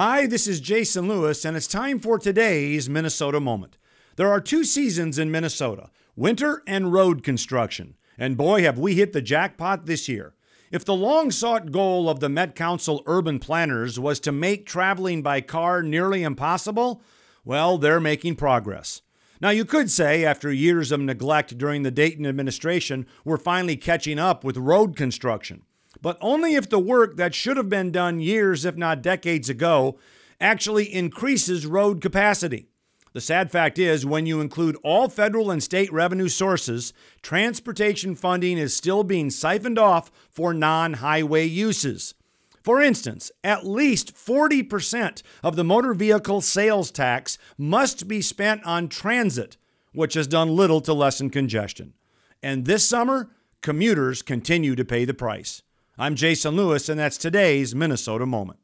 Hi, this is Jason Lewis, and it's time for today's Minnesota Moment. There are two seasons in Minnesota winter and road construction. And boy, have we hit the jackpot this year. If the long sought goal of the Met Council urban planners was to make traveling by car nearly impossible, well, they're making progress. Now, you could say, after years of neglect during the Dayton administration, we're finally catching up with road construction. But only if the work that should have been done years, if not decades ago, actually increases road capacity. The sad fact is, when you include all federal and state revenue sources, transportation funding is still being siphoned off for non highway uses. For instance, at least 40% of the motor vehicle sales tax must be spent on transit, which has done little to lessen congestion. And this summer, commuters continue to pay the price. I'm Jason Lewis, and that's today's Minnesota Moment.